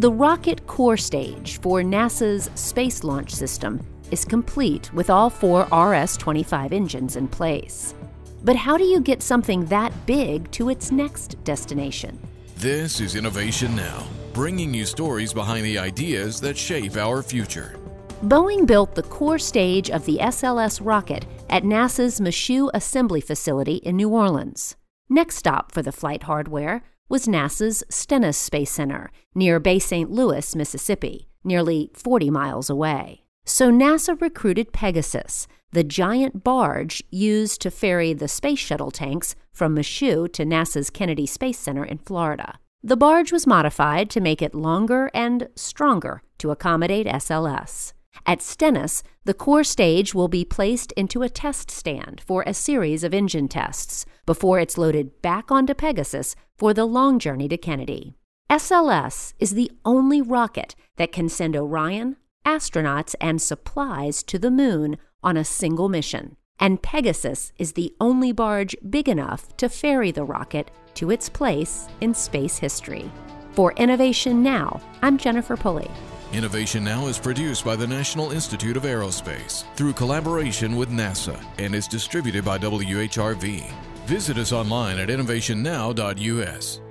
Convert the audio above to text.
The rocket core stage for NASA's Space Launch System is complete with all four RS 25 engines in place. But how do you get something that big to its next destination? This is Innovation Now, bringing you stories behind the ideas that shape our future. Boeing built the core stage of the SLS rocket at NASA's Michoud Assembly Facility in New Orleans. Next stop for the flight hardware was NASA's Stennis Space Center near Bay St. Louis, Mississippi, nearly 40 miles away. So NASA recruited Pegasus, the giant barge used to ferry the space shuttle tanks from Michoud to NASA's Kennedy Space Center in Florida. The barge was modified to make it longer and stronger to accommodate SLS. At Stennis, the core stage will be placed into a test stand for a series of engine tests before it's loaded back onto Pegasus for the long journey to Kennedy. SLS is the only rocket that can send Orion, astronauts, and supplies to the moon on a single mission. And Pegasus is the only barge big enough to ferry the rocket to its place in space history. For Innovation Now, I'm Jennifer Pulley. Innovation Now is produced by the National Institute of Aerospace through collaboration with NASA and is distributed by WHRV. Visit us online at innovationnow.us.